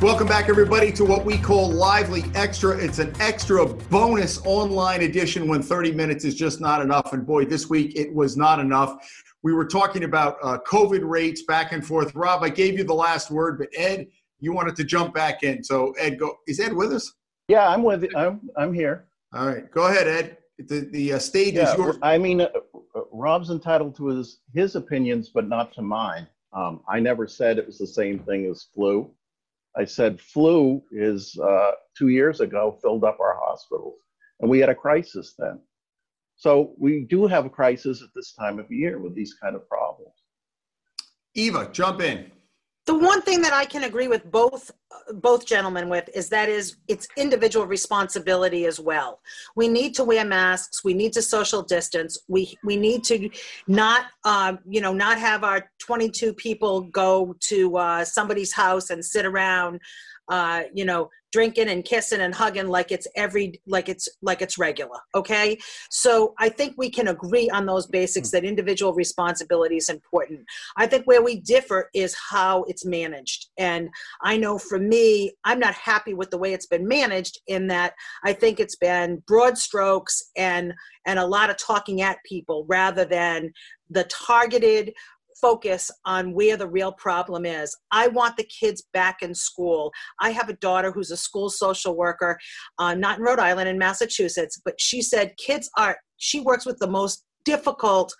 Welcome back, everybody, to what we call Lively Extra. It's an extra bonus online edition when 30 minutes is just not enough. And boy, this week it was not enough. We were talking about uh, COVID rates back and forth. Rob, I gave you the last word, but Ed, you wanted to jump back in. So, Ed, go. Is Ed with us? Yeah, I'm with. I'm I'm here. All right, go ahead, Ed. The the uh, stage yeah, is yours. I mean, uh, Rob's entitled to his his opinions, but not to mine. Um, I never said it was the same thing as flu. I said flu is uh, two years ago filled up our hospitals, and we had a crisis then. So we do have a crisis at this time of year with these kind of problems. Eva, jump in the one thing that I can agree with both both gentlemen with is that is it's individual responsibility as well. We need to wear masks. We need to social distance. We we need to not uh, you know not have our 22 people go to uh, somebody's house and sit around uh, you know, drinking and kissing and hugging like it's every like it's like it's regular. Okay, so I think we can agree on those basics that individual responsibility is important. I think where we differ is how it's managed, and I know for me, I'm not happy with the way it's been managed. In that, I think it's been broad strokes and and a lot of talking at people rather than the targeted focus on where the real problem is. I want the kids back in school. I have a daughter who's a school social worker, uh, not in Rhode Island, in Massachusetts, but she said kids are, she works with the most difficult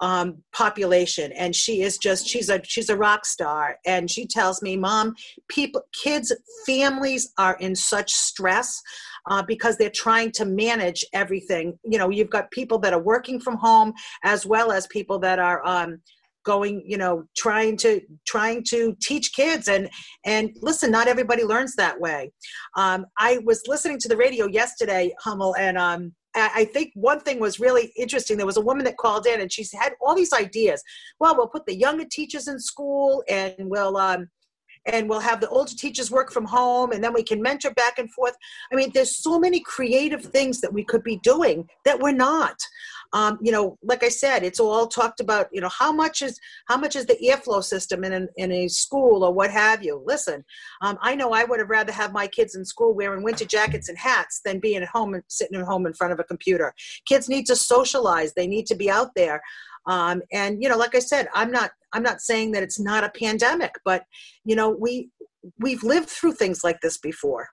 um, population and she is just she's a she's a rock star and she tells me mom people kids families are in such stress uh, because they're trying to manage everything you know you've got people that are working from home as well as people that are um, going you know trying to trying to teach kids and and listen not everybody learns that way um, i was listening to the radio yesterday hummel and um, I think one thing was really interesting. There was a woman that called in and she had all these ideas. Well, we'll put the younger teachers in school and we'll um, and we'll have the older teachers work from home and then we can mentor back and forth. I mean there's so many creative things that we could be doing that we're not. Um, you know like i said it's all talked about you know how much is how much is the airflow system in, an, in a school or what have you? Listen um, i know i would have rather have my kids in school wearing winter jackets and hats than being at home and sitting at home in front of a computer. Kids need to socialize. They need to be out there. Um, and you know like i said i'm not i'm not saying that it's not a pandemic but you know we we've lived through things like this before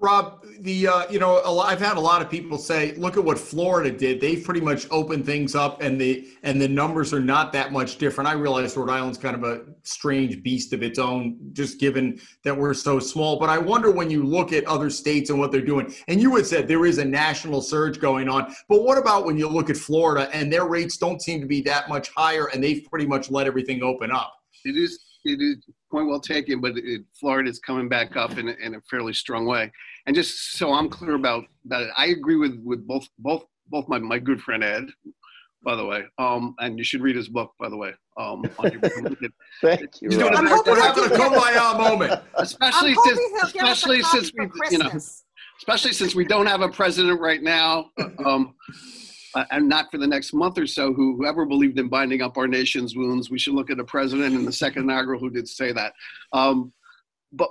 Rob, the uh, you know I've had a lot of people say, look at what Florida did. They've pretty much opened things up, and the and the numbers are not that much different. I realize Rhode Island's kind of a strange beast of its own, just given that we're so small. But I wonder when you look at other states and what they're doing. And you had said there is a national surge going on, but what about when you look at Florida and their rates don't seem to be that much higher, and they've pretty much let everything open up? It is it is point well taken, but it, Florida is coming back up in a, in a fairly strong way. And just so I'm clear about about it, I agree with with both both both my my good friend Ed, by the way. Um, and you should read his book, by the way. Um, Thank you. We're having a kumbaya moment, especially since especially since we you know especially since we don't have a president right now. Um, uh, and not for the next month or so, who, whoever believed in binding up our nation's wounds, we should look at a president in the second inaugural who did say that. Um, but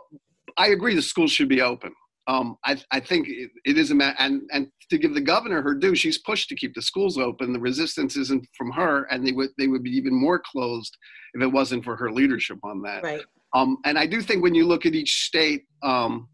I agree the schools should be open. Um, I, I, think it, it is a matter, and, and to give the governor her due, she's pushed to keep the schools open. The resistance isn't from her, and they would they would be even more closed if it wasn't for her leadership on that. Right. Um, and I do think when you look at each state, um,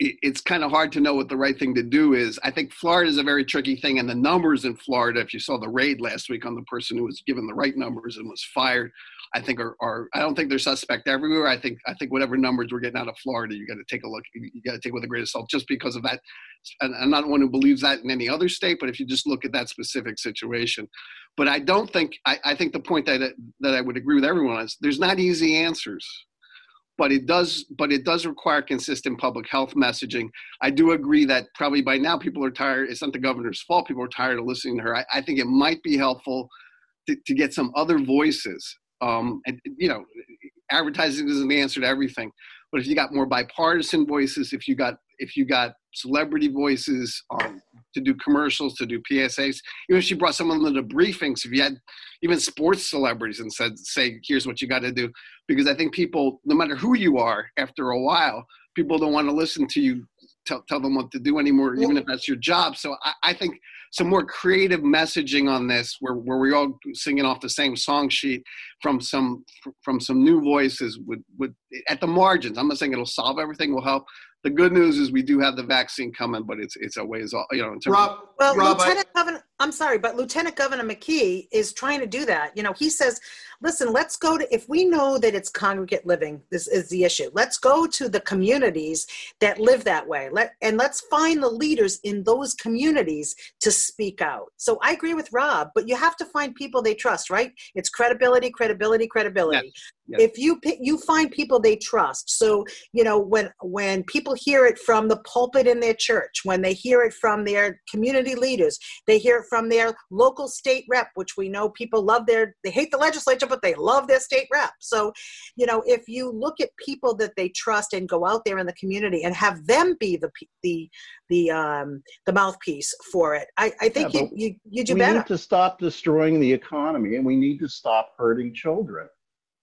it's kind of hard to know what the right thing to do is. I think Florida is a very tricky thing, and the numbers in Florida, if you saw the raid last week on the person who was given the right numbers and was fired, I think are, are I don't think they're suspect everywhere. I think I think whatever numbers we're getting out of Florida, you got to take a look. You got to take with a grain of salt, just because of that. And I'm not one who believes that in any other state, but if you just look at that specific situation, but I don't think I, I think the point that that I would agree with everyone is there's not easy answers but it does but it does require consistent public health messaging. I do agree that probably by now people are tired it's not the governor's fault people are tired of listening to her. I, I think it might be helpful to, to get some other voices um, and you know advertising isn't the answer to everything but if you got more bipartisan voices if you got if you got celebrity voices um, to do commercials, to do PSAs. Even if she brought someone to the briefings, if you had even sports celebrities and said, say, here's what you got to do. Because I think people, no matter who you are, after a while, people don't want to listen to you tell, tell them what to do anymore, even if that's your job. So I, I think some more creative messaging on this where, where we're all singing off the same song sheet from some from some new voices would would at the margins i'm not saying it'll solve everything will help the good news is we do have the vaccine coming but it's it's a ways off you know rob, well rob, lieutenant I, governor i'm sorry but lieutenant governor mckee is trying to do that you know he says listen let's go to if we know that it's congregate living this is the issue let's go to the communities that live that way let and let's find the leaders in those communities to speak out. So I agree with Rob, but you have to find people they trust, right? It's credibility, credibility, credibility. Yes. Yes. If you you find people they trust, so you know when when people hear it from the pulpit in their church, when they hear it from their community leaders, they hear it from their local state rep, which we know people love their they hate the legislature, but they love their state rep. So, you know, if you look at people that they trust and go out there in the community and have them be the the the um, the mouthpiece for it. I, I think yeah, you, you, you do we better. We need to stop destroying the economy and we need to stop hurting children.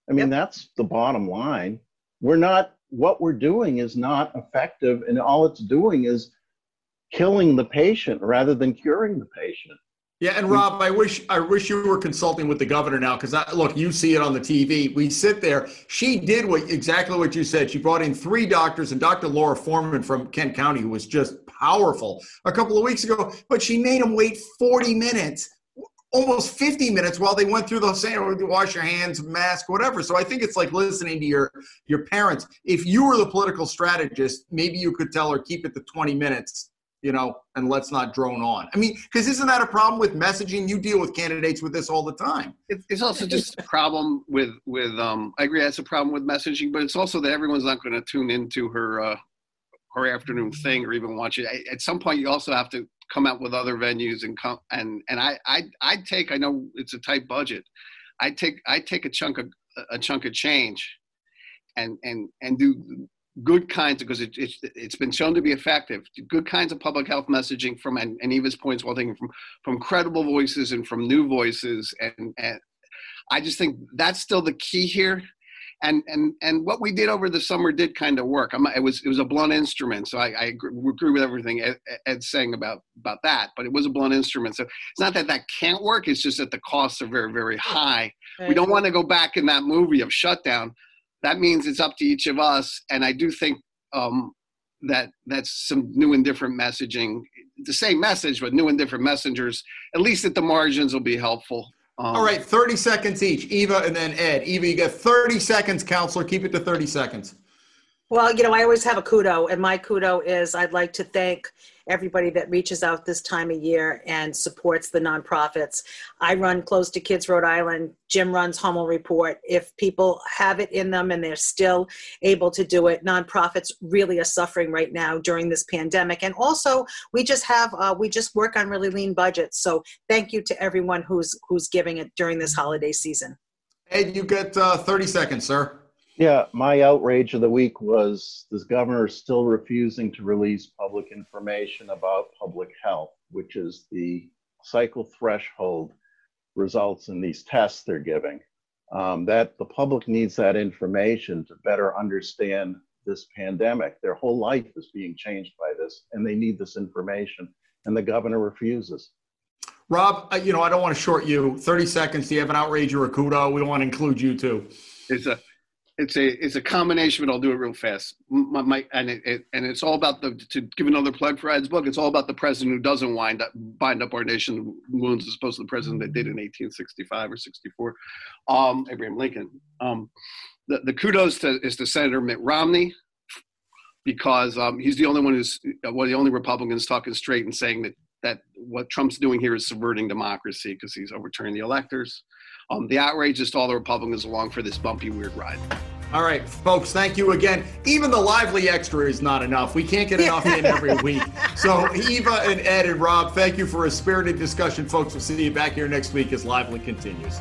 I mean, yep. that's the bottom line. We're not, what we're doing is not effective, and all it's doing is killing the patient rather than curing the patient. Yeah, and Rob, I wish I wish you were consulting with the governor now because look, you see it on the TV. We sit there. She did what exactly what you said. She brought in three doctors and Dr. Laura Foreman from Kent County, who was just powerful a couple of weeks ago. But she made them wait 40 minutes, almost 50 minutes, while they went through the same wash your hands, mask, whatever. So I think it's like listening to your your parents. If you were the political strategist, maybe you could tell her keep it to 20 minutes you know, and let's not drone on. I mean, because isn't that a problem with messaging? You deal with candidates with this all the time. It's also just a problem with with. Um, I agree, that's a problem with messaging, but it's also that everyone's not going to tune into her uh, her afternoon thing or even watch it. At some point, you also have to come out with other venues and come and and I I I take. I know it's a tight budget. I take I take a chunk of a chunk of change, and and and do good kinds because it, it's it's been shown to be effective. Good kinds of public health messaging from and, and Eva's points well taken from from credible voices and from new voices and and I just think that's still the key here. And and and what we did over the summer did kind of work. I'm, it was it was a blunt instrument, so I, I agree, agree with everything Ed, Ed's saying about about that. But it was a blunt instrument, so it's not that that can't work. It's just that the costs are very very high. We don't want to go back in that movie of shutdown that means it's up to each of us. And I do think um, that that's some new and different messaging. The same message, but new and different messengers. At least at the margins will be helpful. Um, All right, 30 seconds each. Eva and then Ed. Eva, you got 30 seconds, counselor. Keep it to 30 seconds. Well, you know, I always have a kudo, and my kudo is I'd like to thank everybody that reaches out this time of year and supports the nonprofits. I run Close to Kids Rhode Island. Jim runs Hummel Report. If people have it in them and they're still able to do it, nonprofits really are suffering right now during this pandemic. And also, we just have uh, we just work on really lean budgets. So thank you to everyone who's who's giving it during this holiday season. Ed, you get uh, 30 seconds, sir. Yeah, my outrage of the week was this governor is still refusing to release public information about public health, which is the cycle threshold results in these tests they're giving. Um, that the public needs that information to better understand this pandemic. Their whole life is being changed by this, and they need this information, and the governor refuses. Rob, you know, I don't want to short you. 30 seconds. Do you have an outrage or a kudo? We don't want to include you too. It's a it's a it's a combination, but I'll do it real fast. My, my and it, it, and it's all about the to give another plug for Ed's book. It's all about the president who doesn't wind up bind up our nation wounds as opposed to the president that did in 1865 or 64, um, Abraham Lincoln. Um, the the kudos to is to Senator Mitt Romney because um, he's the only one who's uh, one of the only Republicans talking straight and saying that that what Trump's doing here is subverting democracy because he's overturning the electors. Um, the outrage is to all the Republicans along for this bumpy, weird ride. All right, folks, thank you again. Even the lively extra is not enough. We can't get enough in every week. So, Eva and Ed and Rob, thank you for a spirited discussion, folks. We'll see you back here next week as Lively continues.